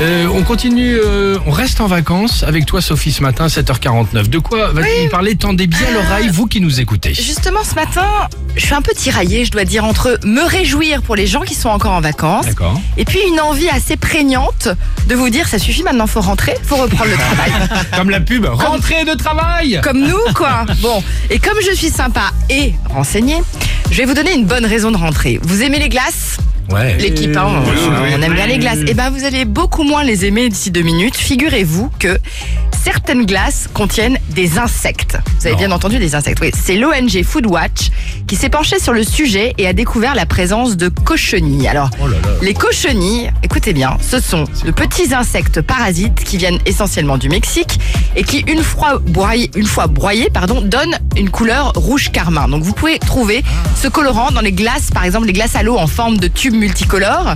Euh, on continue, euh, on reste en vacances avec toi Sophie ce matin 7h49. De quoi vas-tu nous parler Tendez bien l'oreille, vous qui nous écoutez. Justement, ce matin, je suis un peu tiraillée, je dois dire, entre me réjouir pour les gens qui sont encore en vacances et puis une envie assez prégnante de vous dire ça suffit maintenant, faut rentrer, faut reprendre le travail. Comme la pub, rentrée de travail comme nous, quoi. Bon, et comme je suis sympa et renseignée, je vais vous donner une bonne raison de rentrer. Vous aimez les glaces? Ouais. L'équipe, hein, on, on aime bien les glaces. Et ben, vous allez beaucoup moins les aimer d'ici deux minutes. Figurez-vous que certaines glaces contiennent des insectes. Vous avez Non. bien entendu des insectes. Oui, c'est l'ONG Foodwatch qui s'est penché sur le sujet et a découvert la présence de cochenilles. Alors, Oh là là. les cochenilles, écoutez bien, ce sont de petits insectes parasites qui viennent essentiellement du Mexique et qui, une fois broyés, une fois broyés pardon, donnent une couleur rouge carmin. Donc vous pouvez trouver ce colorant dans les glaces, par exemple les glaces à l'eau en forme de tubes multicolores.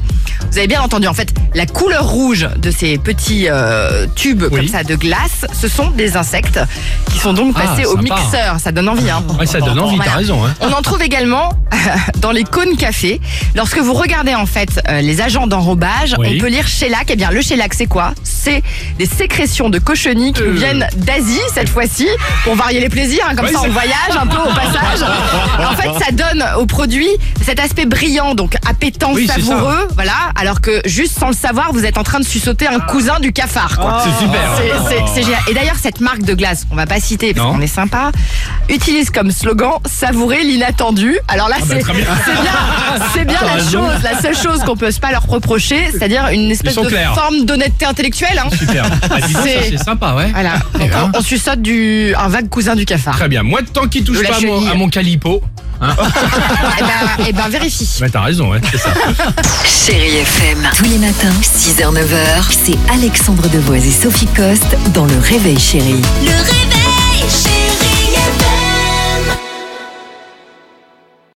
Vous avez bien entendu, en fait, la couleur rouge de ces petits euh, tubes Oui. comme ça de glace, ce sont des insectes qui sont donc Ah, passés au sympa. mixeur. Ça donne envie, hein. Ouais, ça donne envie, Voilà. t'as raison. Hein. On en trouve également dans les cônes café. Lorsque vous regardez en fait euh, les agents d'enrobage, Oui. on peut lire shellac. Eh bien, le shellac, c'est quoi? C'est des sécrétions de cochenilles qui Euh. nous viennent d'Asie cette fois-ci, pour varier les plaisirs. hein, comme Ouais, ça, c'est- on voyage un peu au passage. en fait, ça donne au produit cet aspect brillant, donc appétant, Oui, c'est savoureux. Voilà. Alors que juste sans le savoir, vous êtes en train de suçoter un cousin du cafard. Quoi. C'est super. C'est- c'est- c'est Et d'ailleurs, cette marque de glace, on va pas citer parce qu'on est sympa, utilise comme slogan savourer l'inattendu. Alors là, bah, c'est bien. c'est la chose, la seule chose qu'on peut pas leur reprocher, c'est-à-dire une espèce de clairs. forme d'honnêteté intellectuelle. Hein. Super. Ah, ça, C'est- sympa, ouais. Voilà. Donc, ben. on, on suçote du un vague cousin du cafard. Très bien. Moi, tant qu'il touche pas à mon, à mon calipo. Hein Eh ben, eh ben, vérifie. ouais, t'as raison, ouais, c'est ça. Chérie FM. Tous les matins, 6h-9h, c'est Alexandre Devoise et Sophie Coste dans Le Réveil Chérie. Le réveil, chérie